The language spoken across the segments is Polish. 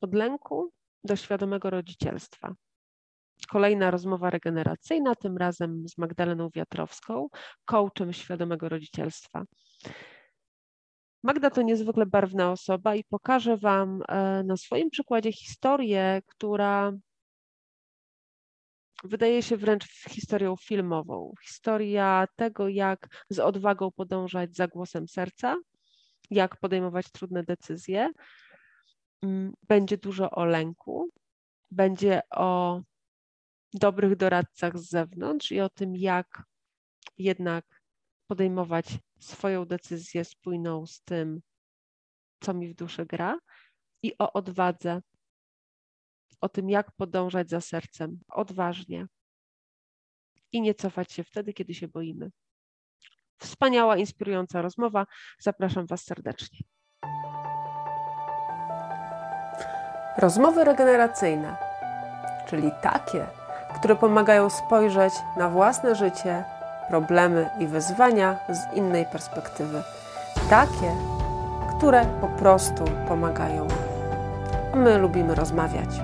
od lęku do świadomego rodzicielstwa. Kolejna rozmowa regeneracyjna, tym razem z Magdaleną Wiatrowską, coachem świadomego rodzicielstwa. Magda to niezwykle barwna osoba i pokażę Wam e, na swoim przykładzie historię, która wydaje się wręcz historią filmową. Historia tego, jak z odwagą podążać za głosem serca, jak podejmować trudne decyzje. Mm, będzie dużo o lęku, będzie o dobrych doradcach z zewnątrz i o tym, jak jednak podejmować swoją decyzję spójną z tym, co mi w duszy gra, i o odwadze, o tym, jak podążać za sercem odważnie i nie cofać się wtedy, kiedy się boimy. Wspaniała, inspirująca rozmowa. Zapraszam Was serdecznie. Rozmowy regeneracyjne, czyli takie, które pomagają spojrzeć na własne życie, problemy i wyzwania z innej perspektywy. Takie, które po prostu pomagają. My lubimy rozmawiać.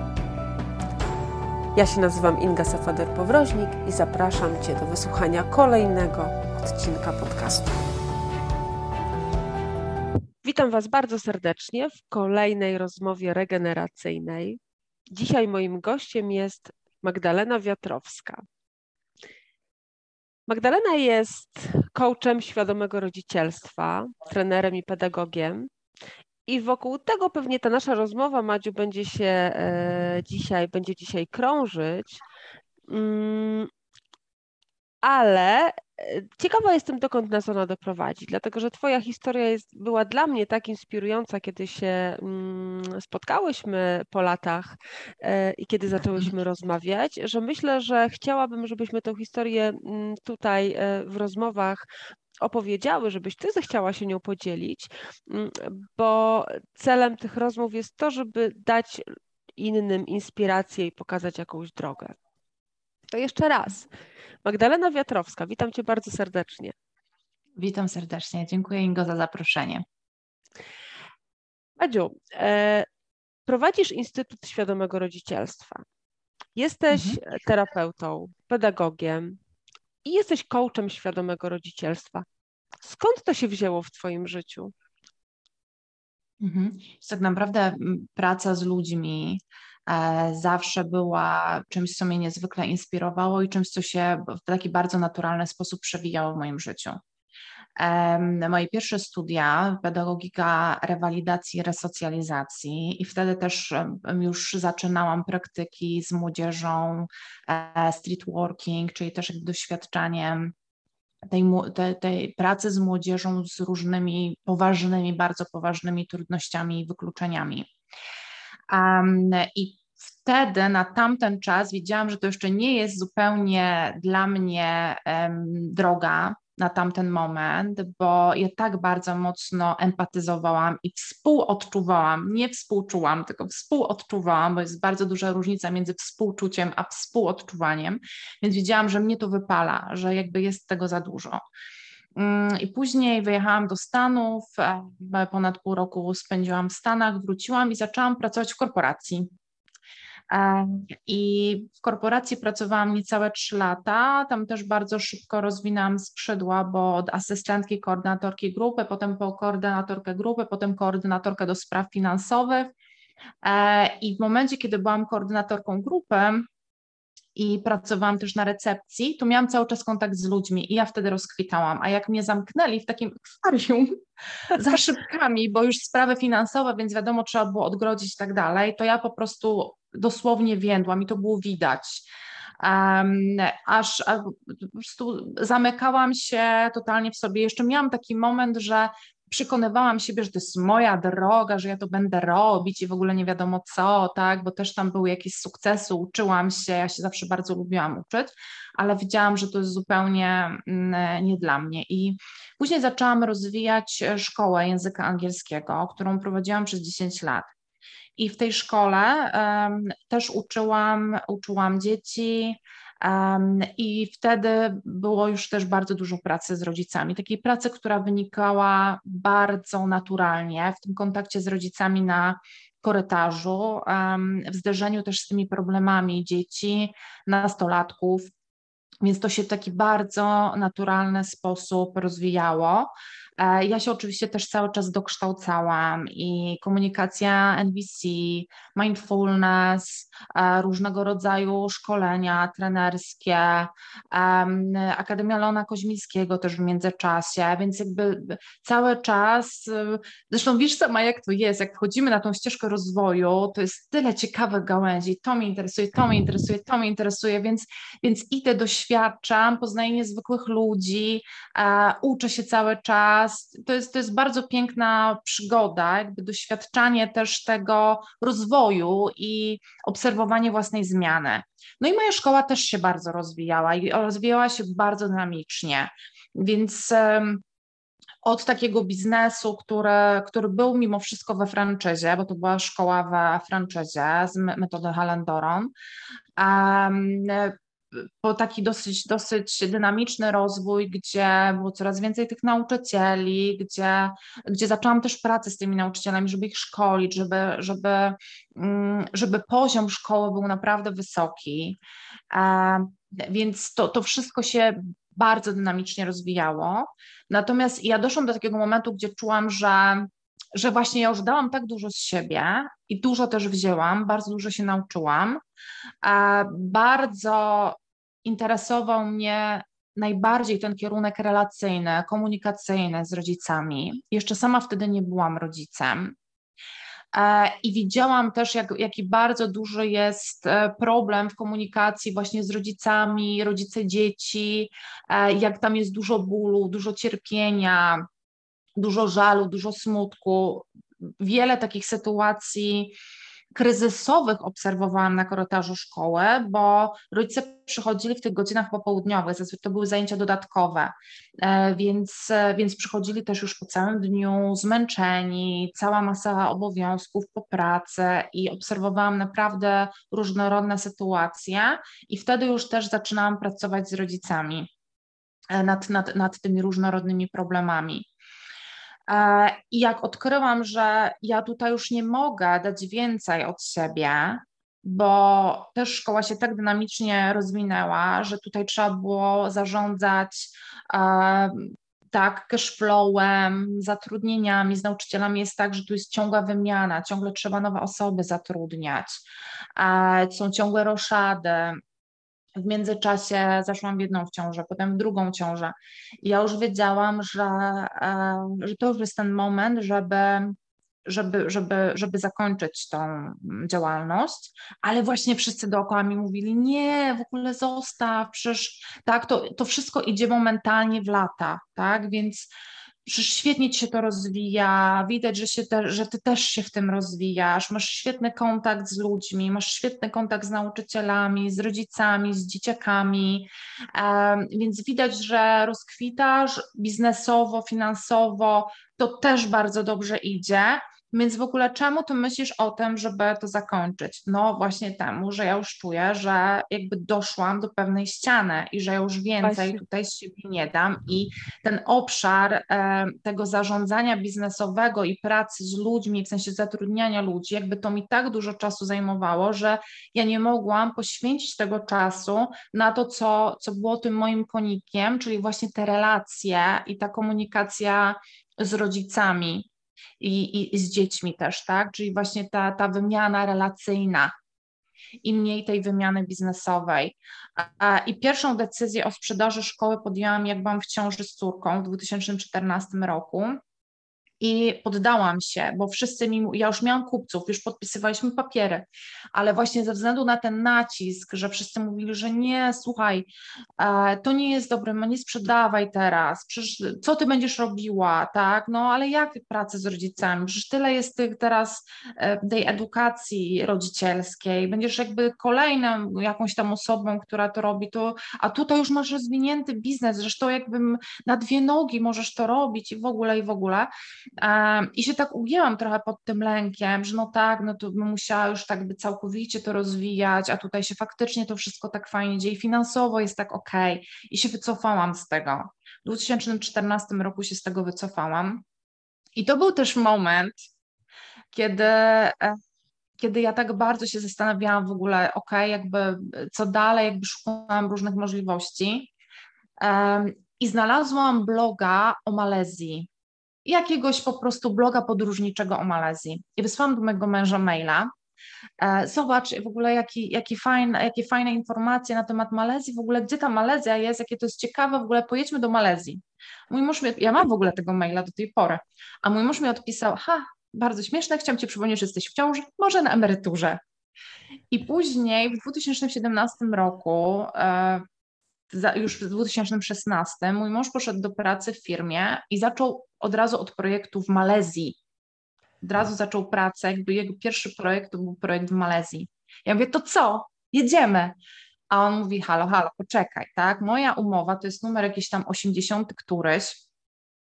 Ja się nazywam Inga Safader-Powroźnik i zapraszam Cię do wysłuchania kolejnego odcinka podcastu. Witam Was bardzo serdecznie w kolejnej rozmowie regeneracyjnej. Dzisiaj moim gościem jest Magdalena Wiatrowska. Magdalena jest coachem świadomego rodzicielstwa, trenerem i pedagogiem. I wokół tego pewnie ta nasza rozmowa, Madziu, będzie się e, dzisiaj, będzie dzisiaj krążyć. Mm, ale ciekawa jestem, dokąd nas ona doprowadzi, dlatego że Twoja historia jest, była dla mnie tak inspirująca, kiedy się mm, spotkałyśmy po latach e, i kiedy zaczęłyśmy rozmawiać, że myślę, że chciałabym, żebyśmy tę historię mm, tutaj e, w rozmowach opowiedziały, żebyś Ty zechciała się nią podzielić, mm, bo celem tych rozmów jest to, żeby dać innym inspirację i pokazać jakąś drogę. To jeszcze raz. Magdalena Wiatrowska, witam Cię bardzo serdecznie. Witam serdecznie. Dziękuję Ingo za zaproszenie. Madziu, e, prowadzisz Instytut Świadomego Rodzicielstwa. Jesteś mhm. terapeutą, pedagogiem i jesteś coachem świadomego rodzicielstwa. Skąd to się wzięło w Twoim życiu? Mhm. Tak naprawdę praca z ludźmi, zawsze była czymś, co mnie niezwykle inspirowało i czymś, co się w taki bardzo naturalny sposób przewijało w moim życiu. Moje pierwsze studia, pedagogika rewalidacji resocjalizacji, i wtedy też już zaczynałam praktyki z młodzieżą, e, street working, czyli też doświadczaniem tej, tej, tej, pracy z młodzieżą z różnymi poważnymi, bardzo poważnymi trudnościami i wykluczeniami. Um, I wtedy, na tamten czas, wiedziałam, że to jeszcze nie jest zupełnie dla mnie um, droga na tamten moment, bo ja tak bardzo mocno empatyzowałam i współodczuwałam, nie współczułam, tylko współodczuwałam, bo jest bardzo duża różnica między współczuciem a współodczuwaniem, więc wiedziałam, że mnie to wypala, że jakby jest tego za dużo. Mm, I później wyjechałam do Stanów, e, ponad pół roku spędziłam w Stanach, wróciłam i zaczęłam pracować w korporacji. I w korporacji pracowałam niecałe trzy lata. Tam też bardzo szybko rozwinęłam skrzydła, bo od asystentki koordynatorki grupy, potem po koordynatorkę grupy, potem koordynatorkę do spraw finansowych. E, I w momencie, kiedy byłam koordynatorką grupy, i pracowałam też na recepcji, to miałam cały czas kontakt z ludźmi i ja wtedy rozkwitałam. A jak mnie zamknęli w takim akwarium za szybkami, bo już sprawy finansowe, więc wiadomo, trzeba było odgrodzić i tak dalej, to ja po prostu dosłownie więdłam i to było widać. Um, aż a, po prostu zamykałam się totalnie w sobie. Jeszcze miałam taki moment, że przekonywałam siebie, że to jest moja droga, że ja to będę robić i w ogóle nie wiadomo co, tak, bo też tam były jakieś sukcesy, uczyłam się, ja się zawsze bardzo lubiłam uczyć, ale widziałam, że to jest zupełnie mm, nie dla mnie. I później zaczęłam rozwijać szkołę języka angielskiego, którą prowadziłam przez 10 lat. I w tej szkole um, też uczyłam, uczyłam dzieci, I wtedy było już też bardzo dużo pracy z rodzicami, takiej pracy, która wynikała bardzo naturalnie w tym kontakcie z rodzicami na korytarzu, w zderzeniu też z tymi problemami dzieci, nastolatków. Więc to się w taki bardzo naturalny sposób rozwijało. E, ja się oczywiście też cały czas dokształcałam i komunikacja NVC, mindfulness, e, różnego rodzaju szkolenia trenerskie, Akademia Lona Koźmińskiego też w międzyczasie, więc jakby cały czas, e, zresztą wiesz sama jak to jest, jak wchodzimy na tą ścieżkę rozwoju, to jest tyle ciekawych gałęzi, to mnie interesuje, to mnie interesuje, to mnie interesuje, więc, więc idę, doświadczam, poznaję niezwykłych ludzi, uczę się cały czas, to jest, to jest bardzo piękna przygoda, jakby doświadczanie też tego rozwoju i obserwowanie własnej zmiany. No i moja szkoła też się bardzo rozwijała i rozwijała się bardzo dynamicznie, więc od takiego biznesu, który, który był mimo wszystko we franczyzie, bo to była szkoła we franczyzie z metody Hallendoron, um, po taki dosyć, dosyć dynamiczny rozwój, gdzie było coraz więcej tych nauczycieli, gdzie, gdzie zaczęłam też pracę z tymi nauczycielami, żeby ich szkolić, żeby, żeby, mm, żeby poziom szkoły był naprawdę wysoki. Więc to, to wszystko się bardzo dynamicznie rozwijało. Natomiast ja doszłam do takiego momentu, gdzie czułam, że że właśnie ja już dałam tak dużo z siebie i dużo też wzięłam, bardzo dużo się nauczyłam. Bardzo interesował mnie najbardziej ten kierunek relacyjny, komunikacyjny z rodzicami. Jeszcze sama wtedy nie byłam rodzicem. E, I widziałam też, jak, jaki bardzo duży jest e, problem w komunikacji właśnie z rodzicami, rodzice dzieci, e, jak tam jest dużo bólu, dużo cierpienia, dużo żalu, dużo smutku. Wiele takich sytuacji kryzysowych obserwowałam na korytarzu szkoły, bo rodzice przychodzili w tych godzinach popołudniowych, to były zajęcia dodatkowe, e, więc, e, więc przychodzili też już po całym dniu zmęczeni, cała masa obowiązków po pracy i obserwowałam naprawdę różnorodne sytuacje i wtedy już też zaczynałam pracować z rodzicami e, nad, nad, nad tymi różnorodnymi problemami. E, I jak odkryłam, że ja tutaj już nie mogę dać więcej od siebie, bo też szkoła się tak dynamicznie rozwinęła, że tutaj trzeba było zarządzać e, tak cashflowem, zatrudnieniami, z nauczycielami jest tak, że tu jest ciągła wymiana, ciągle trzeba nowe osoby zatrudniać, e, są ciągłe roszady, w międzyczasie zaszłam w jedną ciążę, potem w drugą ciążę. I ja już wiedziałam, że, e, że to już jest ten moment, żeby, żeby, żeby, żeby zakończyć tą działalność, ale właśnie wszyscy dookoła mi mówili, nie, w ogóle zostaw, przecież tak, to, to wszystko idzie momentalnie w lata, tak, więc przecież świetnie ci się to rozwija, widać, że, się te, że ty też się w tym rozwijasz, masz świetny kontakt z ludźmi, masz świetny kontakt z nauczycielami, z rodzicami, z dzieciakami, um, więc widać, że rozkwitasz. Biznesowo, finansowo, to też bardzo dobrze idzie. Więc w ogóle czemu ty myślisz o tym, żeby to zakończyć? No właśnie temu, że ja już czuję, że jakby doszłam do pewnej ściany i że ja już więcej właśnie. tutaj z siebie nie dam i ten obszar e, tego zarządzania biznesowego i pracy z ludźmi, w sensie zatrudniania ludzi, jakby to mi tak dużo czasu zajmowało, że ja nie mogłam poświęcić tego czasu na to, co, co było tym moim konikiem, czyli właśnie te relacje i ta komunikacja z rodzicami i, i z dziećmi też, tak? Czyli właśnie ta, ta wymiana relacyjna i mniej tej wymiany biznesowej. I pierwszą decyzję o sprzedaży szkoły podjęłam, jak byłam w ciąży z córką w 2014 roku i poddałam się, bo wszyscy mi, ja już miałam kupców, już podpisywaliśmy papiery, ale właśnie ze względu na ten nacisk, że wszyscy mówili, że nie, słuchaj, e, to nie jest dobre, no nie sprzedawaj teraz, przecież co ty będziesz robiła, tak, no ale jak pracę z rodzicami, przecież tyle jest tych teraz e, tej edukacji rodzicielskiej, będziesz jakby kolejną jakąś tam osobą, która to robi, to, a tutaj już masz rozwinięty biznes, zresztą jakby na dwie nogi możesz to robić i w ogóle, i w ogóle, i się tak ugięłam trochę pod tym lękiem, że no tak, no to bym musiała już tak by całkowicie to rozwijać, a tutaj się faktycznie to wszystko tak fajnie dzieje, finansowo jest tak ok. I się wycofałam z tego. W 2014 roku się z tego wycofałam. I to był też moment, kiedy e, kiedy ja tak bardzo się zastanawiałam w ogóle, ok, jakby co dalej, jakby szukałam różnych możliwości um, i znalazłam bloga o Malezji, jakiegoś po prostu bloga podróżniczego o Malezji i wysłałam do mojego męża maila, e, Zobacz w ogóle, jaki, jaki fajne, jakie fajne informacje na temat Malezji, w ogóle gdzie ta Malezja jest, jakie to jest ciekawe, w ogóle pojedźmy do Malezji. Mój mąż mi, ja mam w ogóle tego maila do tej pory, a mój mąż mi odpisał, ha, bardzo śmieszne, chciałam Ci przypomnieć, że jesteś w ciąży, może na emeryturze. I później w 2017 roku, e, już w 2016, mój mąż poszedł do pracy w firmie i zaczął od razu od projektu w Malezji. Od razu zaczął pracę, jakby jego pierwszy projekt to był projekt w Malezji. Ja mówię, to co? Jedziemy. A on mówi, halo, halo, poczekaj, tak? Moja umowa to jest numer jakiś tam 80 któryś,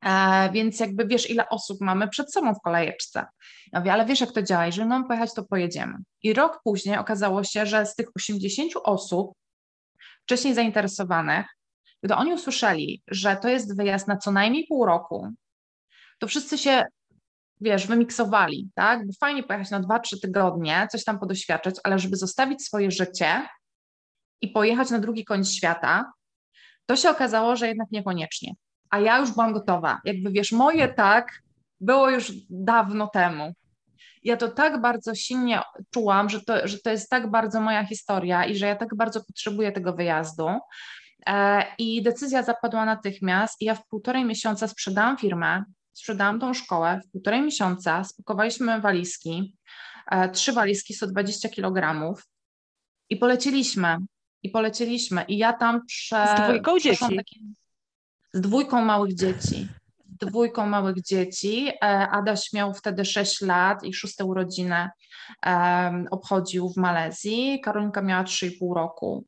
E, więc jakby wiesz, ile osób mamy przed sobą w kolejeczce. Ja mówię, ale wiesz, jak to działa, jeżeli mamy pojechać, to pojedziemy. I rok później okazało się, że z tych 80 osób wcześniej zainteresowanych, gdy oni usłyszeli, że to jest wyjazd na co najmniej pół roku, to wszyscy się, wiesz, wymiksowali, tak? Bo fajnie pojechać na 2-3 tygodnie, coś tam podoświadczyć, ale żeby zostawić swoje życie i pojechać na drugi koniec świata, to się okazało, że jednak niekoniecznie a ja już byłam gotowa. Jakby wiesz, moje tak było już dawno temu. Ja to tak bardzo silnie czułam, że to, że to jest tak bardzo moja historia i że ja tak bardzo potrzebuję tego wyjazdu. E, I decyzja zapadła natychmiast, i ja w półtorej miesiąca sprzedałam firmę, sprzedałam tą szkołę, w półtorej miesiąca spakowaliśmy walizki, e, trzy walizki 120 kg i polecieliśmy. I polecieliśmy. I ja tam prze, Z dwójką dzieci. Takie, z dwójką małych dzieci. Z dwójką małych dzieci. E, Adaś miał wtedy 6 lat i szóste urodziny um, obchodził w Malezji. Karolinka miała 3,5 roku.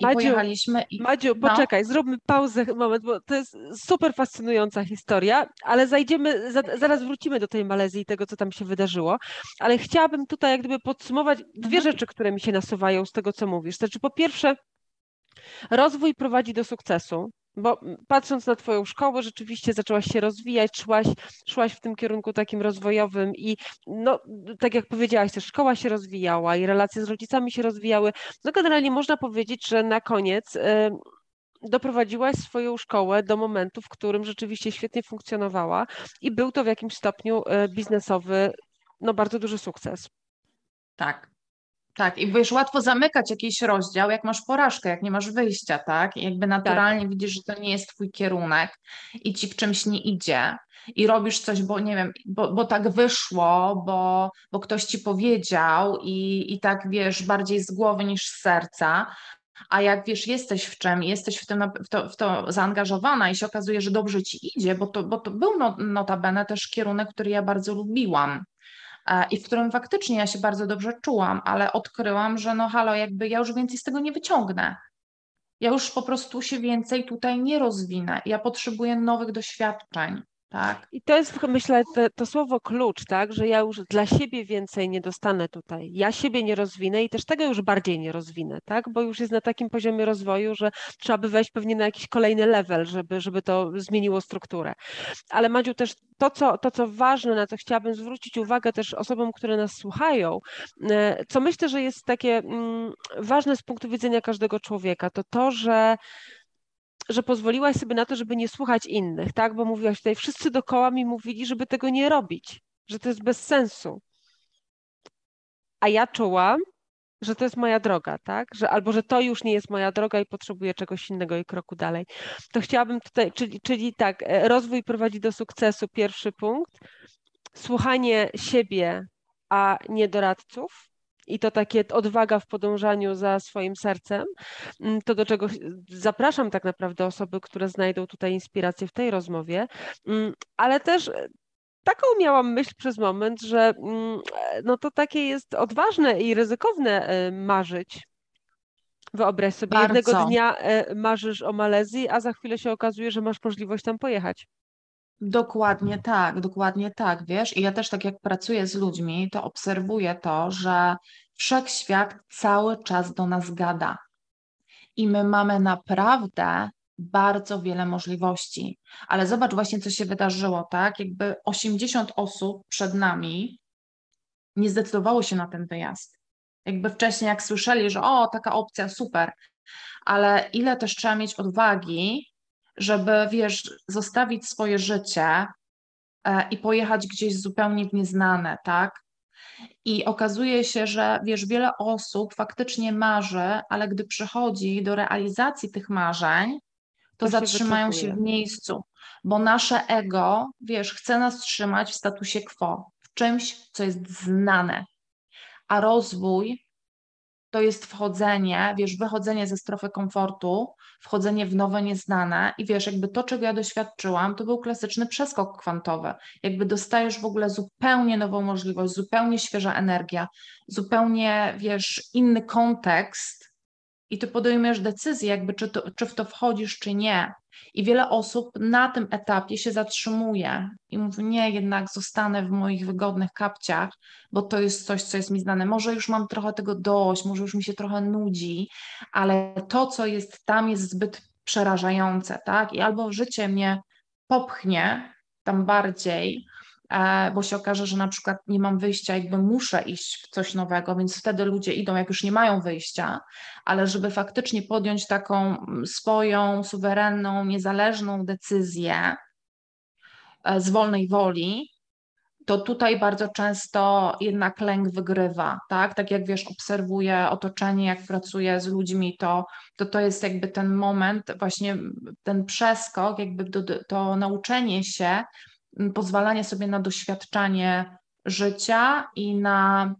I Madziu, pojechaliśmy. I, Madziu, no. poczekaj, zróbmy pauzę moment, bo to jest super fascynująca historia, ale zajdziemy, za, zaraz wrócimy do tej Malezji i tego, co tam się wydarzyło. Ale chciałabym tutaj jak gdyby podsumować dwie mhm. rzeczy, które mi się nasuwają z tego, co mówisz. Znaczy, po pierwsze, rozwój prowadzi do sukcesu. Bo patrząc na Twoją szkołę, rzeczywiście zaczęłaś się rozwijać, szłaś, szłaś w tym kierunku takim rozwojowym i no, tak jak powiedziałaś, też szkoła się rozwijała i relacje z rodzicami się rozwijały. No generalnie można powiedzieć, że na koniec y, doprowadziłaś swoją szkołę do momentu, w którym rzeczywiście świetnie funkcjonowała i był to w jakimś stopniu y, biznesowy, no bardzo duży sukces. Tak, tak, i wiesz, łatwo zamykać jakiś rozdział, jak masz porażkę, jak nie masz wyjścia, tak? I jakby naturalnie tak. widzisz, że to nie jest twój kierunek i ci w czymś nie idzie i robisz coś, bo nie wiem, bo, bo tak wyszło, bo, bo ktoś ci powiedział i, i tak wiesz, bardziej z głowy niż z serca, a jak wiesz, jesteś w czym, jesteś w, tym, w, to, w to zaangażowana i się okazuje, że dobrze ci idzie, bo to, bo to był no, notabene też kierunek, który ja bardzo lubiłam i w którym faktycznie ja się bardzo dobrze czułam, ale odkryłam, że no halo, jakby ja już więcej z tego nie wyciągnę. Ja już po prostu się więcej tutaj nie rozwinę. Ja potrzebuję nowych doświadczeń. Tak. I to jest, myślę, to, to, słowo klucz, tak, że ja już dla siebie więcej nie dostanę tutaj. Ja siebie nie rozwinę i też tego już bardziej nie rozwinę, tak, bo już jest na takim poziomie rozwoju, że trzeba by wejść pewnie na jakiś kolejny level, żeby, żeby to zmieniło strukturę. Ale Madziu, też to co, to, co ważne, na co chciałabym zwrócić uwagę też osobom, które nas słuchają, e, co myślę, że jest takie mm, ważne z punktu widzenia każdego człowieka, to to, że że pozwoliłaś sobie na to, żeby nie słuchać innych, tak? Bo mówiłaś tutaj, wszyscy dookoła mi mówili, żeby tego nie robić, że to jest bez sensu. A ja czułam, że to jest moja droga, tak? Że, albo że to już nie jest moja droga i potrzebuję czegoś innego i kroku dalej. To chciałabym tutaj, czyli, czyli tak, e, rozwój prowadzi do sukcesu, pierwszy punkt. Słuchanie siebie, a nie doradców, i to takie odwaga w podążaniu za swoim sercem, mm, to do czego zapraszam tak naprawdę osoby, które znajdą tutaj inspirację w tej rozmowie, mm, ale też taką miałam myśl przez moment, że mm, no to takie jest odważne i ryzykowne e, marzyć. Wyobraź sobie, Bardzo. jednego dnia e, marzysz o Malezji, a za chwilę się okazuje, że masz możliwość tam pojechać. Dokładnie tak, dokładnie tak, wiesz. I ja też tak jak pracuję z ludźmi, to obserwuję to, że wszechświat cały czas do nas gada. I my mamy naprawdę bardzo wiele możliwości. Ale zobacz właśnie, co się wydarzyło, tak? Jakby 80 osób przed nami nie zdecydowało się na ten wyjazd. Jakby wcześniej, jak słyszeli, że o, taka opcja, super, ale ile też trzeba mieć odwagi, żeby, wiesz, zostawić swoje życie e, i pojechać gdzieś zupełnie w nieznane, tak? I okazuje się, że wiesz, wiele osób faktycznie marzy, ale gdy przychodzi do realizacji tych marzeń, to, to zatrzymają się, się w miejscu, bo nasze ego, wiesz, chce nas trzymać w statusie quo, w czymś, co jest znane. A rozwój to jest wchodzenie, wiesz, wychodzenie ze strefy komfortu, wchodzenie w nowe, nieznane i wiesz, jakby to, czego ja doświadczyłam, to był klasyczny przeskok kwantowy. Jakby dostajesz w ogóle zupełnie nową możliwość, zupełnie świeża energia, zupełnie, wiesz, inny kontekst i ty podejmujesz decyzję, jakby czy, to, czy w to wchodzisz, czy nie. I wiele osób na tym etapie się zatrzymuje i mówi: Nie, jednak zostanę w moich wygodnych kapciach, bo to jest coś, co jest mi znane. Może już mam trochę tego dość, może już mi się trochę nudzi, ale to, co jest tam, jest zbyt przerażające, tak? I albo życie mnie popchnie tam bardziej, bo się okaże, że na przykład nie mam wyjścia, jakby muszę iść w coś nowego, więc wtedy ludzie idą, jak już nie mają wyjścia, ale żeby faktycznie podjąć taką mm, swoją suwerenną, niezależną decyzję e, z wolnej woli, to tutaj bardzo często jednak lęk wygrywa, tak? Tak jak wiesz, obserwuję otoczenie, jak pracuję z ludźmi, to to, to jest jakby ten moment, właśnie ten przeskok, jakby to, to nauczenie się pozwalanie sobie na doświadczanie życia i na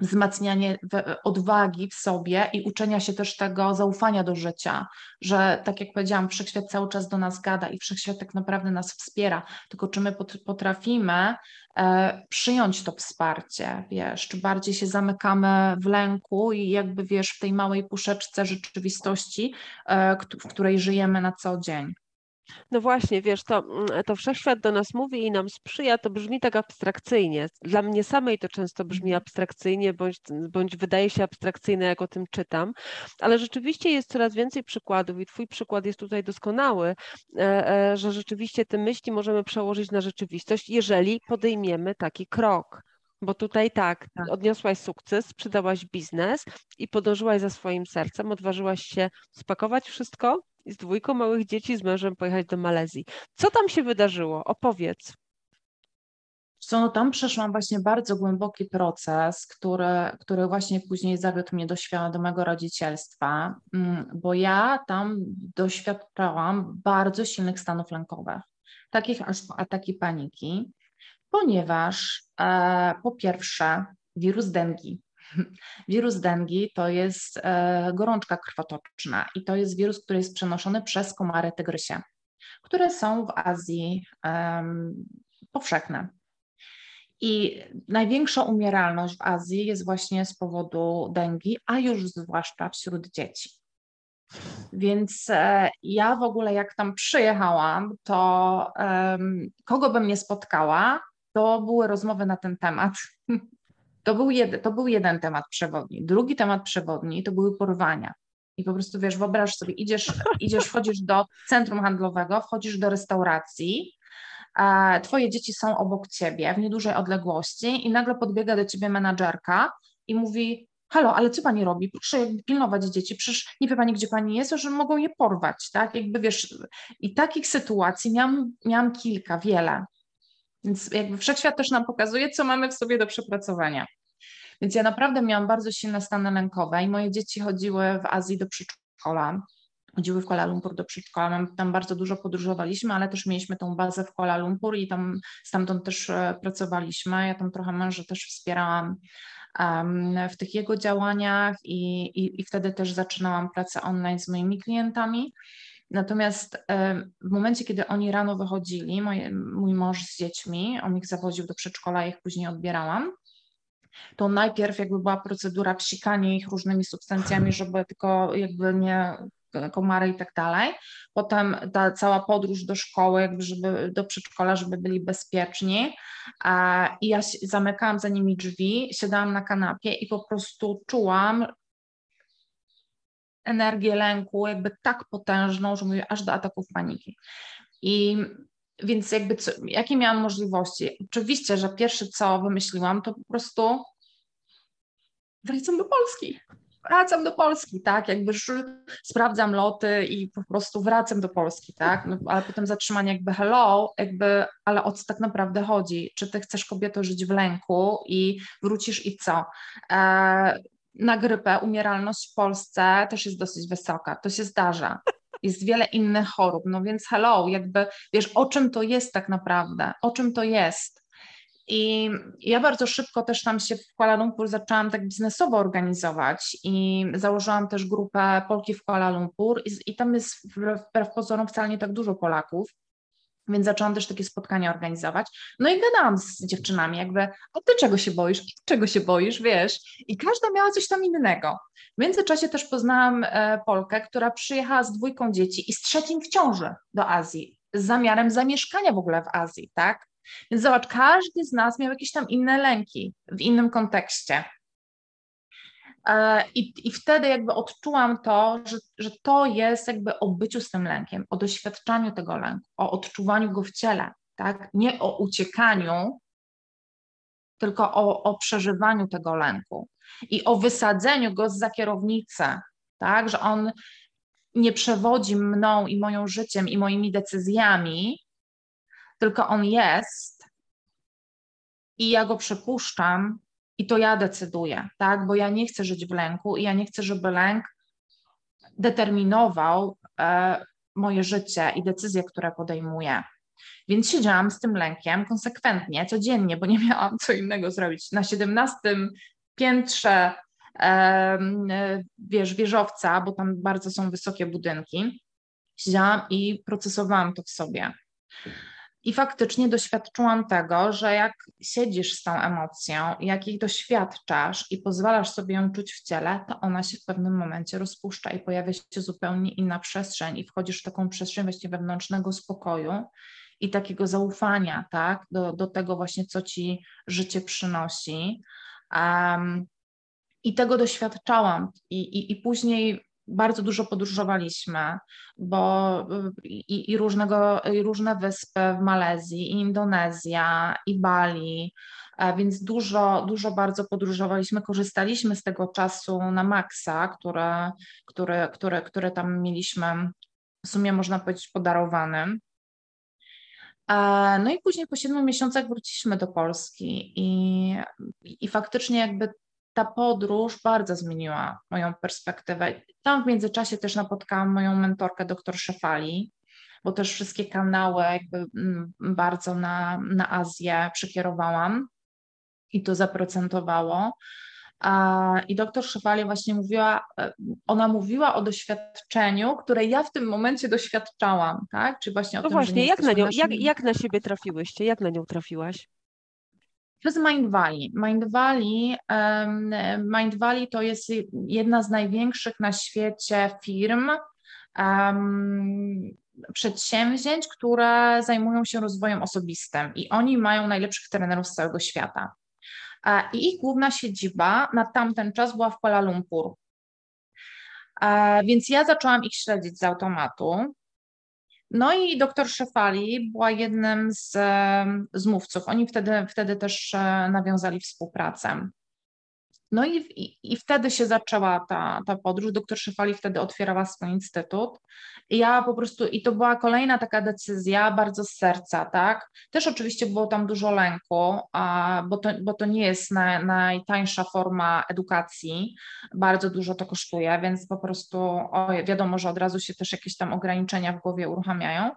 wzmacnianie odwagi w sobie i uczenia się też tego zaufania do życia, że tak jak powiedziałam, wszechświat cały czas do nas gada i wszechświat tak naprawdę nas wspiera, tylko czy my potrafimy e, przyjąć to wsparcie, wiesz, czy bardziej się zamykamy w lęku i jakby wiesz, w tej małej puszeczce rzeczywistości, e, w której żyjemy na co dzień. No właśnie, wiesz, to, mm, to wszechświat do nas mówi i nam sprzyja, to brzmi tak abstrakcyjnie. Dla mnie samej to często brzmi mhm. abstrakcyjnie, bądź, bądź wydaje się abstrakcyjne, jak o tym czytam, ale rzeczywiście jest coraz więcej przykładów i Twój przykład jest tutaj doskonały, e, e, że rzeczywiście te myśli możemy przełożyć na rzeczywistość, jeżeli podejmiemy taki krok. Bo tutaj tak, tak, odniosłaś sukces, sprzedałaś biznes i podążyłaś za swoim sercem, odważyłaś się spakować wszystko, z dwójką małych dzieci z mężem pojechać do Malezji. Co tam się wydarzyło? Opowiedz. Co, no tam przeszłam właśnie bardzo głęboki proces, który, który właśnie później zawiódł mnie do świadomego rodzicielstwa, mm, bo ja tam doświadczałam bardzo silnych stanów lękowych, takich aż ataki paniki, ponieważ e, po pierwsze wirus dengi, Wirus dengi to jest e, gorączka krwotoczna i to jest wirus, który jest przenoszony przez komary tygrysie, które są w Azji powszechne. I największa umieralność w Azji jest właśnie z powodu dengi, a już zwłaszcza wśród dzieci. Więc e, ja w ogóle, jak tam przyjechałam, to kogo bym nie spotkała, to były rozmowy na ten temat. To był, jed, to był jeden temat przewodni. Drugi temat przewodni to były porwania. I po prostu wiesz, wyobraź sobie, idziesz, idziesz, wchodzisz do centrum handlowego, wchodzisz do restauracji, a twoje dzieci są obok ciebie w niedużej odległości i nagle podbiega do ciebie menadżerka i mówi, halo, ale co pani robi? Proszę pilnować dzieci, przecież nie wie pani, gdzie pani jest, że mogą je porwać, tak? Jakby wiesz, i takich sytuacji miałam, miałam kilka, wiele. Więc jakby wszechświat też nam pokazuje, co mamy w sobie do przepracowania. Więc ja naprawdę miałam bardzo silne stany lękowe i moje dzieci chodziły w Azji do przedszkola. Chodziły w Kuala Lumpur do przedszkola. Tam bardzo dużo podróżowaliśmy, ale też mieliśmy tą bazę w Kuala Lumpur i tam stamtąd też e, pracowaliśmy. Ja tam trochę męża też wspierałam w tych jego działaniach i, i, i wtedy też zaczynałam pracę online z moimi klientami. Natomiast w momencie, kiedy oni rano wychodzili, moje, mój mąż z dziećmi, on ich zawoził do przedszkola, ich później odbierałam, to najpierw jakby była procedura psikania ich różnymi substancjami, żeby tylko jakby nie komary i tak dalej. Potem ta cała podróż do szkoły, jakby żeby do przedszkola, żeby byli bezpieczni. I ja zamykałam za nimi drzwi, siadałam na kanapie i po prostu czułam energię lęku jakby tak potężną, że mówię aż do ataków paniki. I więc jakby co, jakie miałam możliwości? Oczywiście, że pierwsze co wymyśliłam, to po prostu wracam do Polski. Wracam do Polski, tak? Jakby sprawdzam loty i po prostu wracam do Polski, tak? No, ale potem zatrzymanie jakby hello, jakby, ale o co tak naprawdę chodzi? Czy ty chcesz kobieto żyć w lęku i wrócisz i co? E, na grypę umieralność w Polsce też jest dosyć wysoka, to się zdarza. Jest wiele innych chorób, no więc hello, jakby wiesz, o czym to jest tak naprawdę, o czym to jest. I ja bardzo szybko też tam się w Kuala Lumpur zaczęłam tak biznesowo organizować i założyłam też grupę Polki w Kuala Lumpur i, i tam jest wbrew pozorom wcale nie tak dużo Polaków. Więc zaczęłam też takie spotkania organizować. No i gadałam z dziewczynami, jakby, a ty czego się boisz? Czego się boisz, wiesz? I każda miała coś tam innego. W międzyczasie też poznałam e, Polkę, która przyjechała z dwójką dzieci i z trzecim w ciąży do Azji, z zamiarem zamieszkania w ogóle w Azji, tak? Więc zobacz, każdy z nas miał jakieś tam inne lęki w innym kontekście. E, I, I wtedy jakby odczułam to, że, że to jest jakby o byciu z tym lękiem, o doświadczaniu tego lęku, o odczuwaniu go w ciele, tak? Nie o uciekaniu, tylko o, o przeżywaniu tego lęku i o wysadzeniu go za kierownicę, tak? Że on nie przewodzi mną i moją życiem i moimi decyzjami, tylko on jest i ja go przepuszczam i to ja decyduję, tak? Bo ja nie chcę żyć w lęku i ja nie chcę, żeby lęk determinował e, moje życie i decyzje, które podejmuję. Więc siedziałam z tym lękiem konsekwentnie, codziennie, bo nie miałam co innego zrobić. Na 17 piętrze e, wiesz, wieżowca, bo tam bardzo są wysokie budynki, siedziałam i procesowałam to w sobie. I faktycznie doświadczyłam tego, że jak siedzisz z tą emocją, jak jej doświadczasz i pozwalasz sobie ją czuć w ciele, to ona się w pewnym momencie rozpuszcza i pojawia się zupełnie inna przestrzeń i wchodzisz w taką przestrzeń właśnie wewnętrznego spokoju i takiego zaufania, tak, do, do tego właśnie, co ci życie przynosi. Um, i tego doświadczałam. I, i, I później bardzo dużo podróżowaliśmy, bo i, i, różnego, i różne wyspy w Malezji, i Indonezja, i Bali, więc dużo, dużo bardzo podróżowaliśmy, korzystaliśmy z tego czasu na maksa, które, które, które, które tam mieliśmy w sumie można powiedzieć podarowanym. No i później po siedmiu miesiącach wróciliśmy do Polski i, i faktycznie jakby ta podróż bardzo zmieniła moją perspektywę. Tam w międzyczasie też napotkałam moją mentorkę, dr Szefali, bo też wszystkie kanały jakby mm, bardzo na, na Azję przekierowałam i to zaprocentowało. I doktor Szefali właśnie mówiła, e, ona mówiła o doświadczeniu, które ja w tym momencie doświadczałam, tak? Czy właśnie o no tym, właśnie, jak na, nią, jak, jak na siebie trafiłyście? Jak na nią trafiłaś? Przez Mind Valley. Mind Valley, Mind Valley to jest jedna z największych na świecie firm, um, przedsięwzięć, które zajmują się rozwojem osobistym i oni mają najlepszych trenerów z całego świata. I ich główna siedziba na tamten czas była w Kuala Lumpur. Więc ja zaczęłam ich śledzić z automatu no i doktor Szefali była jednym z, z mówców. Oni wtedy, wtedy też e, nawiązali współpracę. No i, i, i, wtedy się zaczęła ta, ta podróż. Doktor Szefali wtedy otwierała swój instytut. I ja po prostu, i to była kolejna taka decyzja bardzo z serca, tak? Też oczywiście było tam dużo lęku, a, bo, to, bo to nie jest na, najtańsza forma edukacji. Bardzo dużo to kosztuje, więc po prostu o, wiadomo, że od razu się też jakieś tam ograniczenia w głowie uruchamiają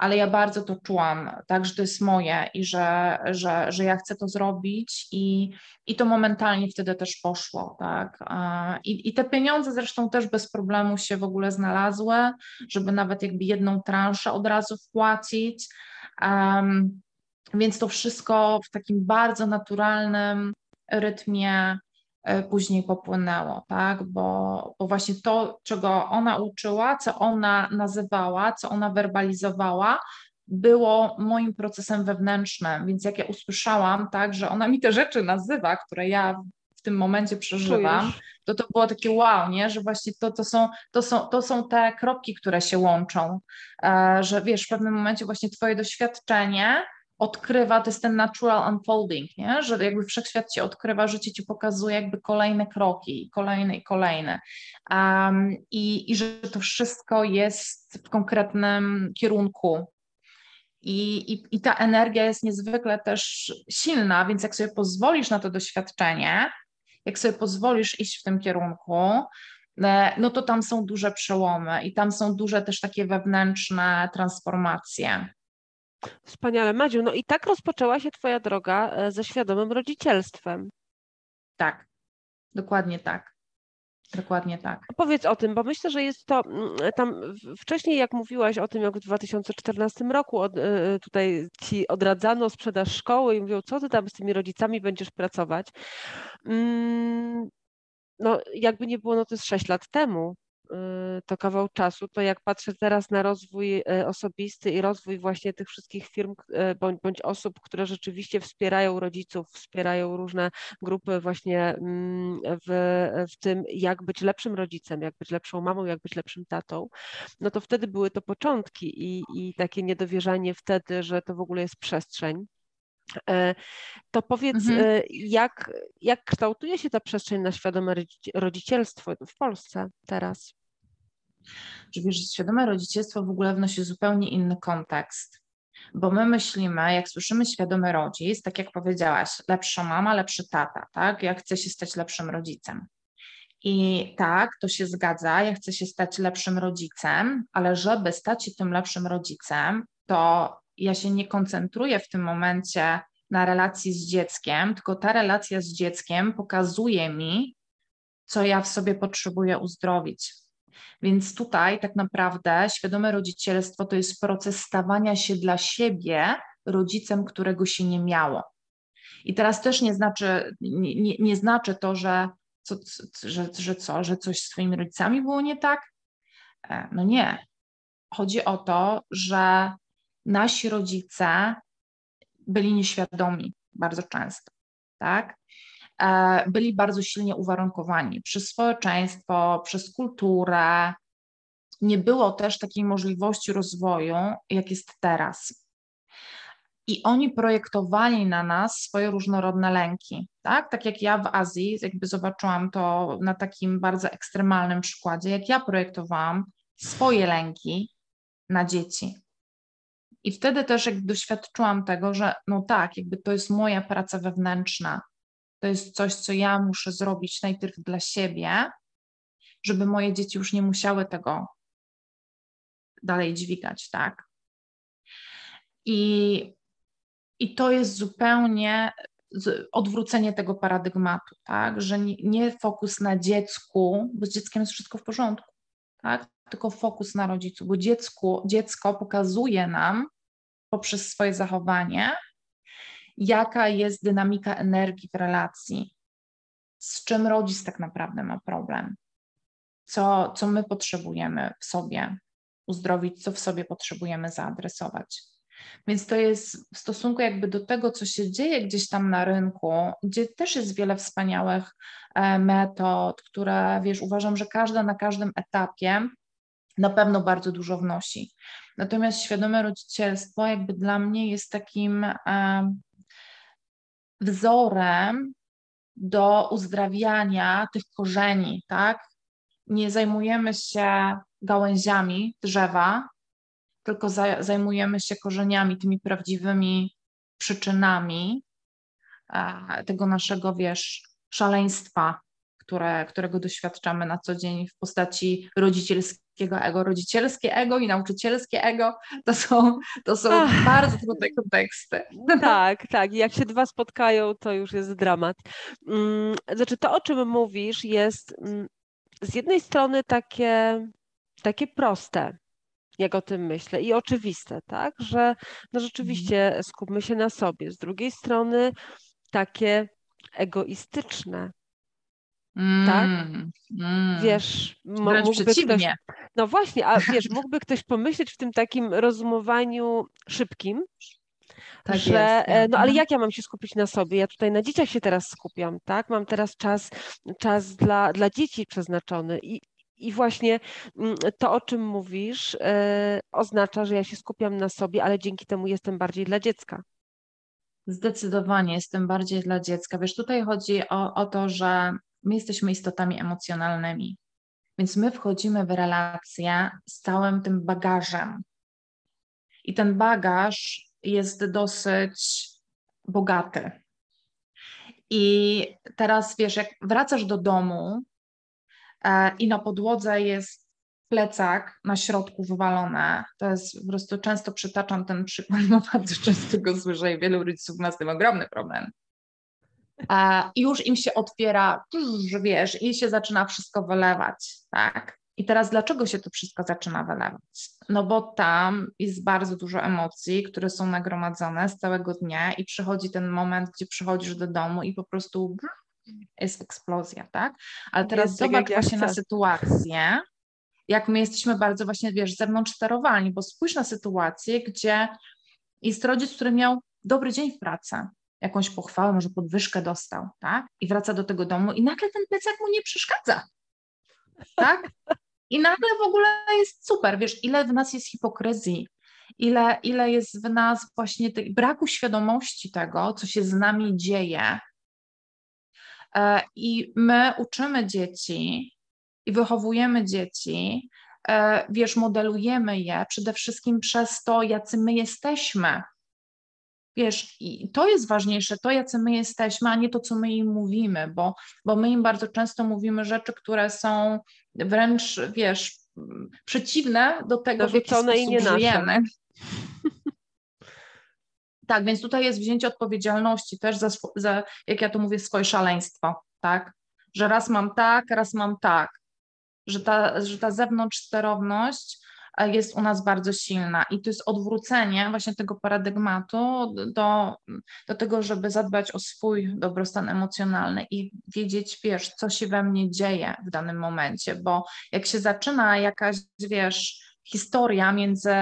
ale ja bardzo to czułam, tak, że to jest moje i że, że, że ja chcę to zrobić i, i to momentalnie wtedy też poszło, tak. I, I te pieniądze zresztą też bez problemu się w ogóle znalazły, żeby nawet jakby jedną transzę od razu wpłacić. Um, więc to wszystko w takim bardzo naturalnym rytmie później popłynęło, tak? Bo, bo właśnie to, czego ona uczyła, co ona nazywała, co ona werbalizowała, było moim procesem wewnętrznym, więc jak ja usłyszałam, tak, że ona mi te rzeczy nazywa, które ja w tym momencie przeżywam, to to było takie wow, nie? że właśnie to, to, są, to, są, to są te kropki, które się łączą, e, że wiesz, w pewnym momencie właśnie twoje doświadczenie odkrywa, to jest ten natural unfolding, nie? że jakby wszechświat ci odkrywa, życie ci pokazuje jakby kolejne kroki, kolejne i kolejne. Um, i, I że to wszystko jest w konkretnym kierunku. I, i, I ta energia jest niezwykle też silna, więc jak sobie pozwolisz na to doświadczenie, jak sobie pozwolisz iść w tym kierunku, e, no to tam są duże przełomy i tam są duże też takie wewnętrzne transformacje. Wspaniale. Madziu, no i tak rozpoczęła się Twoja droga e, ze świadomym rodzicielstwem. Tak, dokładnie tak. Dokładnie tak. Powiedz o tym, bo myślę, że jest to mm, tam wcześniej, jak mówiłaś o tym, jak w 2014 roku od, e, tutaj ci odradzano sprzedaż szkoły i mówią, co ty tam z tymi rodzicami będziesz pracować. Mm, no, jakby nie było, no to jest 6 lat temu. Y, to kawał czasu, to jak patrzę teraz na rozwój y, osobisty i rozwój właśnie tych wszystkich firm y, bądź, bądź osób, które rzeczywiście wspierają rodziców, wspierają różne grupy właśnie mm, w, w tym, jak być lepszym rodzicem, jak być lepszą mamą, jak być lepszym tatą, no to wtedy były to początki i, i takie niedowierzanie wtedy, że to w ogóle jest przestrzeń. E, to powiedz, mhm. jak, jak kształtuje się ta przestrzeń na świadome rodzicielstwo w Polsce teraz? Że wiesz, świadome rodzicielstwo w ogóle wnosi zupełnie inny kontekst. Bo my myślimy, jak słyszymy świadomy rodzic, tak jak powiedziałaś, lepsza mama, lepszy tata, tak? Ja chcę się stać lepszym rodzicem. I tak, to się zgadza, ja chcę się stać lepszym rodzicem, ale żeby stać się tym lepszym rodzicem, to ja się nie koncentruję w tym momencie na relacji z dzieckiem, tylko ta relacja z dzieckiem pokazuje mi, co ja w sobie potrzebuję uzdrowić. Więc tutaj tak naprawdę świadome rodzicielstwo to jest proces stawania się dla siebie rodzicem, którego się nie miało. I teraz też nie znaczy, nie, nie, nie znaczy to, że, co, że, że co, że coś z swoimi rodzicami było nie tak. E, no nie. Chodzi o to, że nasi rodzice byli nieświadomi bardzo często, tak? E, byli bardzo silnie uwarunkowani przez społeczeństwo, przez kulturę. Nie było też takiej możliwości rozwoju, jak jest teraz. I oni projektowali na nas swoje różnorodne lęki. Tak, tak jak ja w Azji, jakby zobaczyłam to na takim bardzo ekstremalnym przykładzie, jak ja projektowałam swoje lęki na dzieci. I wtedy też jakby doświadczyłam tego, że no tak, jakby to jest moja praca wewnętrzna, to jest coś, co ja muszę zrobić najpierw dla siebie, żeby moje dzieci już nie musiały tego dalej dźwigać, tak? I, i to jest zupełnie odwrócenie tego paradygmatu, tak? Że nie, nie fokus na dziecku, bo z dzieckiem jest wszystko w porządku, tak? Tylko fokus na rodzicu, bo dziecku, dziecko pokazuje nam poprzez swoje zachowanie, jaka jest dynamika energii w relacji, z czym rodzic tak naprawdę ma problem, co, co my potrzebujemy w sobie uzdrowić, co w sobie potrzebujemy zaadresować. Więc to jest w stosunku jakby do tego, co się dzieje gdzieś tam na rynku, gdzie też jest wiele wspaniałych e, metod, które wiesz, uważam, że każda na każdym etapie na pewno bardzo dużo wnosi. Natomiast świadome rodzicielstwo jakby dla mnie jest takim e, wzorem do uzdrawiania tych korzeni, tak? Nie zajmujemy się gałęziami drzewa, tylko zajmujemy się korzeniami, tymi prawdziwymi przyczynami e, tego naszego, wiesz, szaleństwa, które, którego doświadczamy na co dzień w postaci rodzicielskiego ego. Rodzicielskie ego i nauczycielskie ego to są, to są bardzo trudne konteksty. Tak, tak. Jak się dwa spotkają, to już jest dramat. Mm, znaczy, to o czym mówisz jest mm, z jednej strony takie, takie proste, jak o tym myślę, i oczywiste, tak, że no rzeczywiście skupmy się na sobie. Z drugiej strony takie egoistyczne, tak? Mm, mm. Wiesz, mógłby ktoś. No właśnie, a wiesz, mógłby ktoś pomyśleć w tym takim rozumowaniu szybkim, Tak że, jest, e, no ale jak ja mam się skupić na sobie? Ja tutaj na dzieciach się teraz skupiam, tak? Mam teraz czas, czas dla, dla dzieci przeznaczony i, i właśnie mm, to, o czym mówisz, yy, oznacza, że ja się skupiam na sobie, ale dzięki temu jestem bardziej dla dziecka. Zdecydowanie jestem bardziej dla dziecka. Wiesz, tutaj chodzi o, o to, że my jesteśmy istotami emocjonalnymi, więc my wchodzimy w relacje z całym tym bagażem. I ten bagaż jest dosyć bogaty. I teraz wiesz, jak wracasz do domu e, i na podłodze jest plecak na środku wywalone, to jest po prostu często przytaczam ten przykład, bo bardzo często go słyszę i wielu rodziców ma z tym ogromny problem. E, I już im się otwiera, wiesz, i się zaczyna wszystko wylewać, tak? I teraz dlaczego się to wszystko zaczyna wylewać? No bo tam jest bardzo dużo emocji, które są nagromadzone z całego dnia i przychodzi ten moment, gdzie przychodzisz do domu i po prostu jest eksplozja, tak? Ale teraz jest zobacz tak, właśnie na sytuację, jak my jesteśmy bardzo właśnie, wiesz, zewnątrz sterowani, bo spójrz na sytuację, gdzie jest rodzic, który miał dobry dzień w pracy, jakąś pochwałę, może podwyżkę dostał, tak? I wraca do tego domu i nagle ten plecak mu nie przeszkadza, tak? I nagle w ogóle jest super, wiesz, ile w nas jest hipokryzji, ile, ile jest w nas właśnie tej, braku świadomości tego, co się z nami dzieje. E, I my uczymy dzieci i wychowujemy dzieci, e, wiesz, modelujemy je przede wszystkim przez to, jacy my jesteśmy. Wiesz, i to jest ważniejsze, to jacy my jesteśmy, a nie to, co my im mówimy, bo, bo my im bardzo często mówimy rzeczy, które są wręcz, wiesz, przeciwne do tego, w jaki sposób i nie żyjemy. tak, więc tutaj jest wzięcie odpowiedzialności też za, za, jak ja to mówię, swoje szaleństwo, tak? Że raz mam tak, raz mam tak. Że ta, że ta zewnątrz sterowność jest u nas bardzo silna. I to jest odwrócenie właśnie tego paradygmatu do, do tego, żeby zadbać o swój dobrostan emocjonalny i wiedzieć, wiesz, co się we mnie dzieje w danym momencie, bo jak się zaczyna jakaś, wiesz, historia między,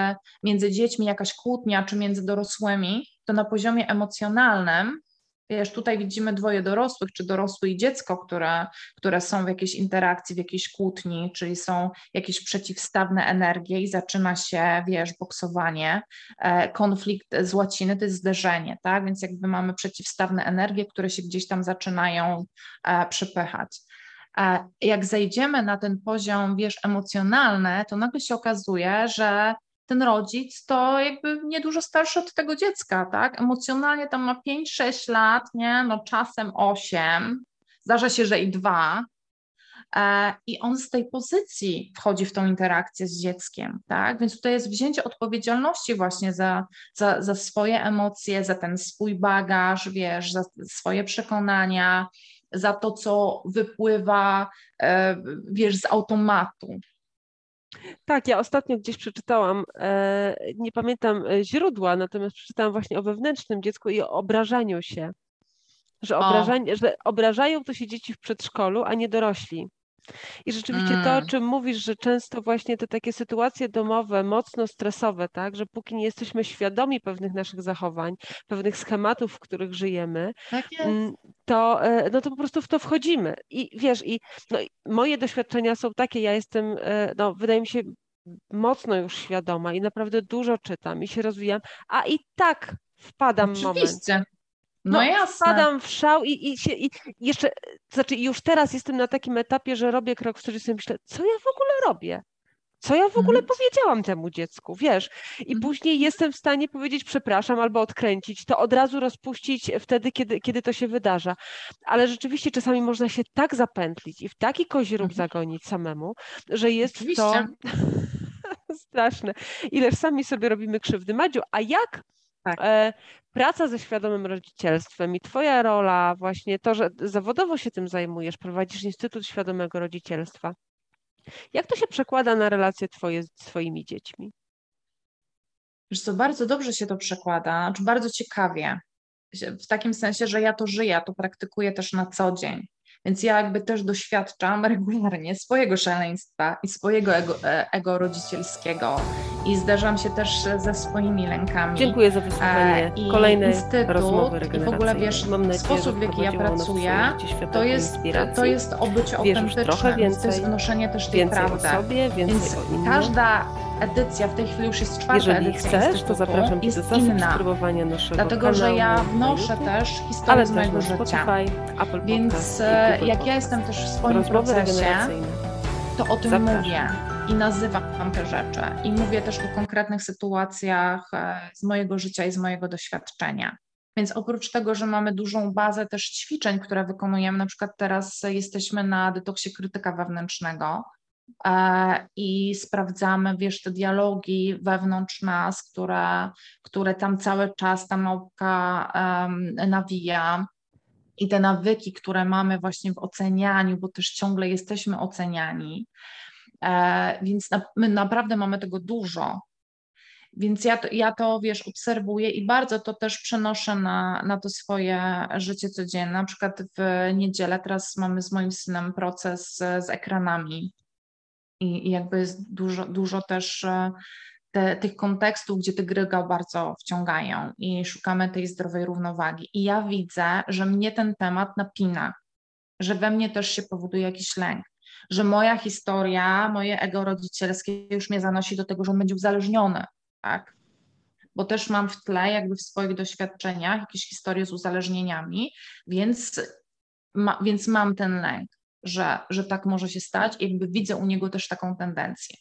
między dziećmi, jakaś kłótnia, czy między dorosłymi, to na poziomie emocjonalnym Wiesz, tutaj widzimy dwoje dorosłych, czy dorosłe i dziecko, które, które są w jakiejś interakcji, w jakiejś kłótni, czyli są jakieś przeciwstawne energie i zaczyna się, wiesz, boksowanie. E, konflikt z łaciny to jest zderzenie, tak? Więc jakby mamy przeciwstawne energie, które się gdzieś tam zaczynają e, przepychać. E, jak zejdziemy na ten poziom, wiesz, emocjonalny, to nagle się okazuje, że ten rodzic to jakby niedużo starszy od tego dziecka, tak? Emocjonalnie tam ma 5-6 lat, nie? No czasem 8, zdarza się, że i 2. E, I on z tej pozycji wchodzi w tą interakcję z dzieckiem, tak? Więc tutaj jest wzięcie odpowiedzialności właśnie za, za, za swoje emocje, za ten swój bagaż, wiesz, za swoje przekonania, za to, co wypływa, e, wiesz, z automatu, tak, ja ostatnio gdzieś przeczytałam, e, nie pamiętam e, źródła, natomiast przeczytałam właśnie o wewnętrznym dziecku i o obrażaniu się. Że, obrażanie, że obrażają to się dzieci w przedszkolu, a nie dorośli. I rzeczywiście to, o mm. czym mówisz, że często właśnie te takie sytuacje domowe, mocno stresowe, tak, że póki nie jesteśmy świadomi pewnych naszych zachowań, pewnych schematów, w których żyjemy, tak mm, to, e, no to po prostu w to wchodzimy. I wiesz, i no, moje doświadczenia są takie, ja jestem, e, no, wydaje mi się, mocno już świadoma i naprawdę dużo czytam i się rozwijam, a i tak wpadam w moment. No, no jasne. Wpadam w szał i, i, się, i jeszcze, znaczy już teraz jestem na takim etapie, że robię krok wstecz i sobie myślę, co ja w ogóle robię? Co ja w ogóle mhm. powiedziałam temu dziecku, wiesz? I mhm. później jestem w stanie powiedzieć przepraszam albo odkręcić, to od razu rozpuścić wtedy, kiedy, kiedy to się wydarza. Ale rzeczywiście czasami można się tak zapętlić i w taki kozirób mhm. zagonić samemu, że jest Oczywiście. to straszne. Ileż sami sobie robimy krzywdy. Madziu, a jak tak. E, praca ze świadomym rodzicielstwem i Twoja rola, właśnie to, że zawodowo się tym zajmujesz, prowadzisz Instytut Świadomego Rodzicielstwa. Jak to się przekłada na relacje Twoje z swoimi dziećmi? Wiesz co, bardzo dobrze się to przekłada, znaczy bardzo ciekawie. W takim sensie, że ja to żyję, to praktykuję też na co dzień. Więc ja jakby też doświadczam regularnie swojego szaleństwa i swojego ego, e, ego rodzicielskiego i zderzam się też ze swoimi lękami. Dziękuję za wysłuchanie e, kolejnej rozmowy I w ogóle wiesz, Mam nadzieję, sposób w jaki ja pracuję, to jest, to jest obycie autentyczne, trochę więcej, to jest wnoszenie też tej prawdy. Sobie, Więc każda edycja, w tej chwili już jest czwarta Jeżeli edycja chcesz, to zapraszam Cię do zasubskrybowania naszego Dlatego, kanału że ja wnoszę też historię z mojego życia. Spotify, Apple Więc Podcast, e, jak ja jestem też w swoim Rozmowy procesie, to o tym Zapraszam. mówię i nazywam te rzeczy. I mówię też o konkretnych sytuacjach e, z mojego życia i z mojego doświadczenia. Więc oprócz tego, że mamy dużą bazę też ćwiczeń, które wykonujemy, na przykład teraz jesteśmy na detoksie krytyka wewnętrznego, E, i sprawdzamy, wiesz, te dialogi wewnątrz nas, które, które tam cały czas ta nauka um, nawija i te nawyki, które mamy właśnie w ocenianiu, bo też ciągle jesteśmy oceniani, więc na, my naprawdę mamy tego dużo. Więc ja to, ja to, wiesz, obserwuję i bardzo to też przenoszę na, na to swoje życie codzienne. Na przykład w niedzielę teraz mamy z moim synem proces z, z ekranami i, i jakby jest dużo, dużo też e, te, tych kontekstów, gdzie te gry go bardzo wciągają i szukamy tej zdrowej równowagi. I ja widzę, że mnie ten temat napina, że we mnie też się powoduje jakiś lęk, że moja historia, moje ego rodzicielskie już mnie zanosi do tego, że on będzie uzależniony, tak? Bo też mam w tle, jakby w swoich doświadczeniach, jakieś historie z uzależnieniami, więc, ma, więc mam ten lęk że, że tak może się stać i jakby widzę u niego też taką tendencję.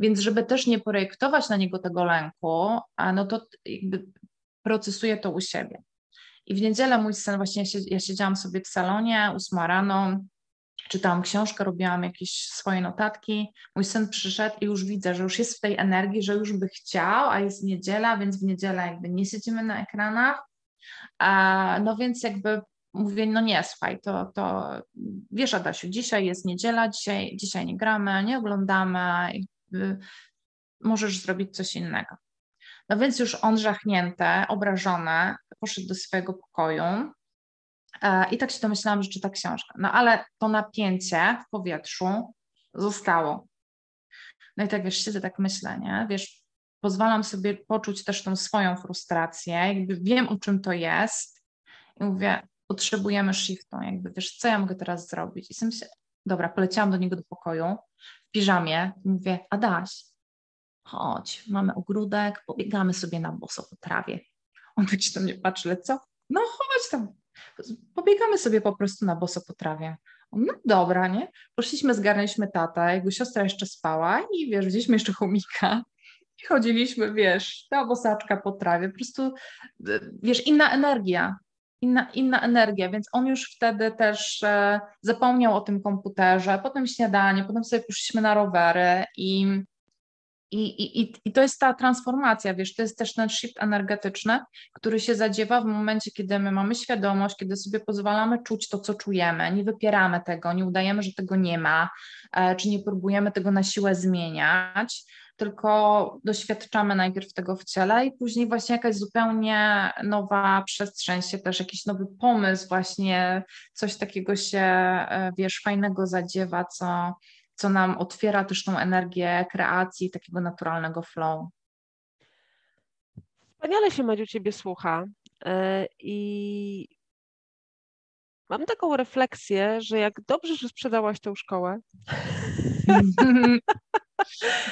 Więc żeby też nie projektować na niego tego lęku, no to jakby procesuję to u siebie. I w niedzielę mój syn, właśnie ja, ja siedziałam sobie w salonie, ósma rano, czytałam książkę, robiłam jakieś swoje notatki. Mój syn przyszedł i już widzę, że już jest w tej energii, że już by chciał, a jest niedziela, więc w niedzielę jakby nie siedzimy na ekranach. No więc jakby mówię, no nie, słuchaj, to, to wiesz Adasiu, dzisiaj jest niedziela, dzisiaj, dzisiaj nie gramy, nie oglądamy, możesz zrobić coś innego. No więc już on żachnięty, obrażony, poszedł do swojego pokoju i tak się domyślałam, że czyta książkę. No ale to napięcie w powietrzu zostało. No i tak wiesz, siedzę, tak myślę, nie? Wiesz, pozwalam sobie poczuć też tą swoją frustrację, jakby wiem o czym to jest i mówię, potrzebujemy shiftu, jakby wiesz, co ja mogę teraz zrobić? I sobie dobra, poleciałam do niego do pokoju w piżamie i mówię, Adaś, chodź, mamy ogródek, pobiegamy sobie na boso po trawie. On tak się do mnie patrzy, ale co? No chodź tam, pobiegamy sobie po prostu na boso po trawie. No dobra, nie? Poszliśmy, zgarnęliśmy tata, jego siostra jeszcze spała i wiesz, wzięliśmy jeszcze chomika i chodziliśmy, wiesz, ta bosaczka po trawie, po prostu, wiesz, inna energia, inna, inna energia, więc on już wtedy też e, zapomniał o tym komputerze, potem śniadanie, potem sobie poszliśmy na rowery i, i, i, i to jest ta transformacja, wiesz, to jest też ten shift energetyczny, który się zadziewa w momencie, kiedy my mamy świadomość, kiedy sobie pozwalamy czuć to, co czujemy, nie wypieramy tego, nie udajemy, że tego nie ma, e, czy nie próbujemy tego na siłę zmieniać, tylko doświadczamy najpierw tego w ciele i później właśnie jakaś zupełnie nowa przestrzeń się też, jakiś nowy pomysł, właśnie coś takiego się, e, wiesz, fajnego zadziewa, co, co nam otwiera też tą energię kreacji, takiego naturalnego flow. Wspaniale się Madziu Ciebie słucha e, i mam taką refleksję, że jak dobrze, że sprzedałaś tą szkołę.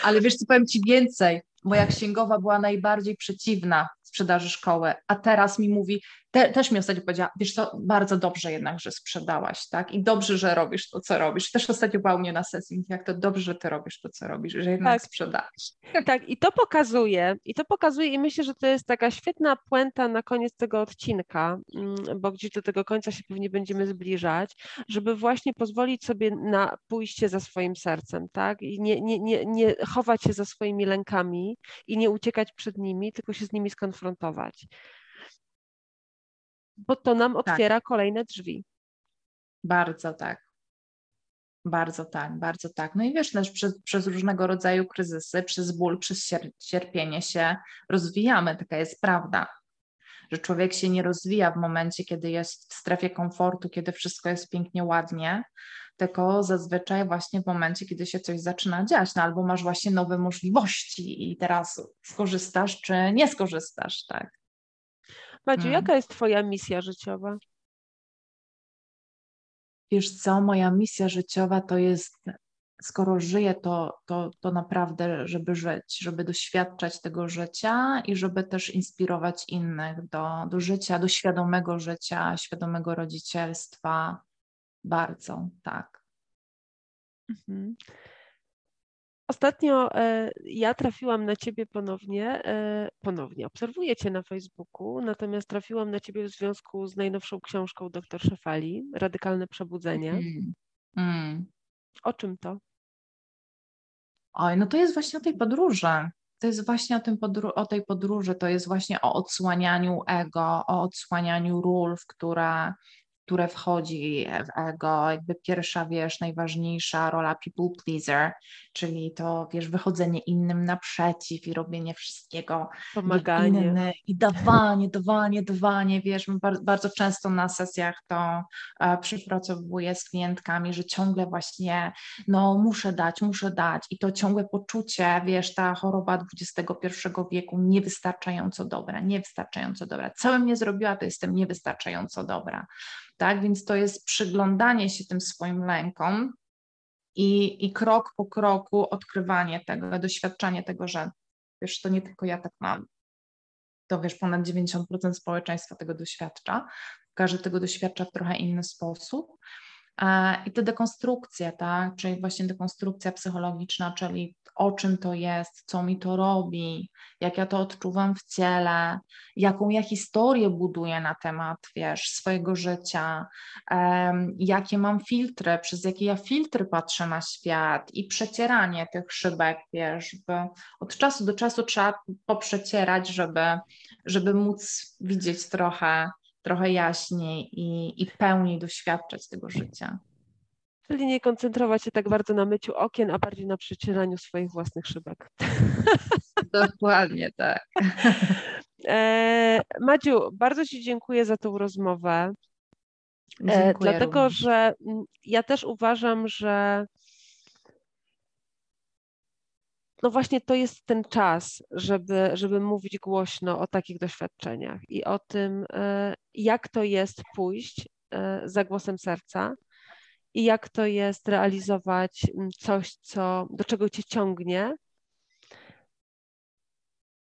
Ale wiesz co, powiem Ci więcej. Moja księgowa była najbardziej przeciwna sprzedaży szkoły, a teraz mi mówi, te, też mi ostatnio powiedziała, wiesz co, bardzo dobrze jednak, że sprzedałaś, tak? I dobrze, że robisz to, co robisz. Też ostatnio była u mnie na sesji, jak to dobrze, że ty robisz to, co robisz, że jednak tak. sprzedałaś. Tak, i to pokazuje, i to pokazuje i myślę, że to jest taka świetna puenta na koniec tego odcinka, mm, bo gdzieś do tego końca się pewnie będziemy zbliżać, żeby właśnie pozwolić sobie na pójście za swoim sercem, tak? I nie, nie, nie, nie chować się za swoimi lękami i nie uciekać przed nimi, tylko się z nimi skonfrontować bo to nam tak. otwiera tak. kolejne drzwi. Bardzo tak. Bardzo tak, bardzo tak. No i wiesz, też przez, przez różnego rodzaju kryzysy, przez ból, przez cierpienie się rozwijamy, taka jest prawda. że człowiek się nie rozwija w momencie, kiedy jest w strefie komfortu, kiedy wszystko jest pięknie, ładnie, tylko zazwyczaj właśnie w momencie, kiedy się coś zaczyna dziać, no albo masz właśnie nowe możliwości i teraz skorzystasz czy nie skorzystasz, tak? Madziu, hmm. jaka jest Twoja misja życiowa? Wiesz co, moja misja życiowa to jest, skoro żyję, to, to, to naprawdę, żeby żyć, żeby doświadczać tego życia i żeby też inspirować innych do, do życia, do świadomego życia, świadomego rodzicielstwa. Bardzo, tak. Mhm. Ostatnio e, ja trafiłam na ciebie ponownie, e, ponownie obserwuję cię na Facebooku, natomiast trafiłam na ciebie w związku z najnowszą książką dr Szefali, Radykalne Przebudzenie. Mm. Mm. O czym to? Oj, no to jest właśnie o tej podróży. To jest właśnie o, tym podru- o tej podróży, to jest właśnie o odsłanianiu ego, o odsłanianiu ról, w które które wchodzi w ego, jakby pierwsza, wiesz, najważniejsza rola people pleaser, czyli to, wiesz, wychodzenie innym naprzeciw i robienie wszystkiego. Pomaganie. Inny, I dawanie, dawanie, dawanie, wiesz, bardzo, bardzo często na sesjach to e, przypracowuję z klientkami, że ciągle właśnie, no muszę dać, muszę dać i to ciągłe poczucie, wiesz, ta choroba XXI wieku niewystarczająco dobra, niewystarczająco dobra. Co bym nie zrobiła, to jestem niewystarczająco dobra tak? Więc to jest przyglądanie się tym swoim lękom i, i krok po kroku odkrywanie tego, doświadczanie tego, że wiesz, to nie tylko ja tak mam. To wiesz, ponad 90% społeczeństwa tego doświadcza. Każdy tego doświadcza w trochę inny sposób. I te dekonstrukcje, tak? czyli właśnie dekonstrukcja psychologiczna, czyli o czym to jest, co mi to robi, jak ja to odczuwam w ciele, jaką ja historię buduję na temat, wiesz, swojego życia, um, jakie mam filtry, przez jakie ja filtry patrzę na świat i przecieranie tych szybek, wiesz, od czasu do czasu trzeba poprzecierać, żeby, żeby móc widzieć trochę trochę jaśniej i, i pełniej doświadczać tego życia. Czyli nie koncentrować się tak bardzo na myciu okien, a bardziej na przecieraniu swoich własnych szybek. Dokładnie tak. E, Madziu, bardzo Ci dziękuję za tą rozmowę. E, dlatego, również. że mm, ja też uważam, że no właśnie to jest ten czas, żeby, żeby mówić głośno o takich doświadczeniach i o tym, e, jak to jest pójść e, za głosem serca i jak to jest realizować coś, co, do czego cię ciągnie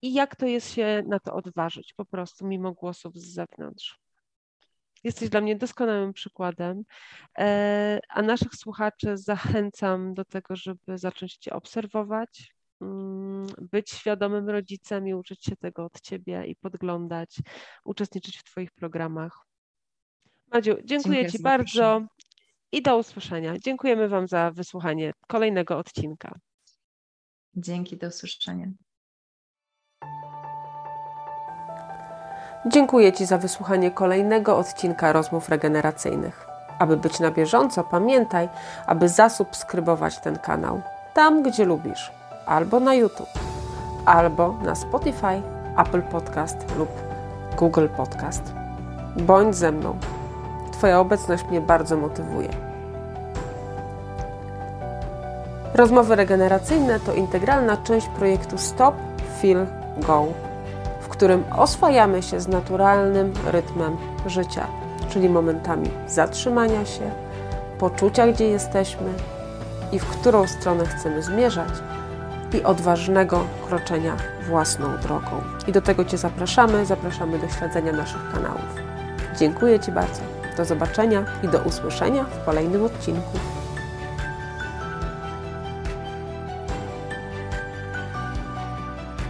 i jak to jest się na to odważyć po prostu mimo głosów z zewnątrz. Jesteś dla mnie doskonałym przykładem, e, a naszych słuchaczy zachęcam do tego, żeby zacząć Cię obserwować, być świadomym rodzicem i uczyć się tego od ciebie i podglądać, uczestniczyć w Twoich programach. Madziu, dziękuję, dziękuję Ci bardzo i do usłyszenia. Dziękujemy Wam za wysłuchanie kolejnego odcinka. Dzięki, do usłyszenia. Dziękuję Ci za wysłuchanie kolejnego odcinka rozmów regeneracyjnych. Aby być na bieżąco, pamiętaj, aby zasubskrybować ten kanał tam, gdzie lubisz albo na YouTube, albo na Spotify, Apple Podcast lub Google Podcast. Bądź ze mną. Twoja obecność mnie bardzo motywuje. Rozmowy regeneracyjne to integralna część projektu Stop, Feel, Go, w którym oswajamy się z naturalnym rytmem życia, czyli momentami zatrzymania się, poczucia, gdzie jesteśmy i w którą stronę chcemy zmierzać i odważnego kroczenia własną drogą. I do tego Cię zapraszamy, zapraszamy do śledzenia naszych kanałów. Dziękuję Ci bardzo. Do zobaczenia i do usłyszenia w kolejnym odcinku.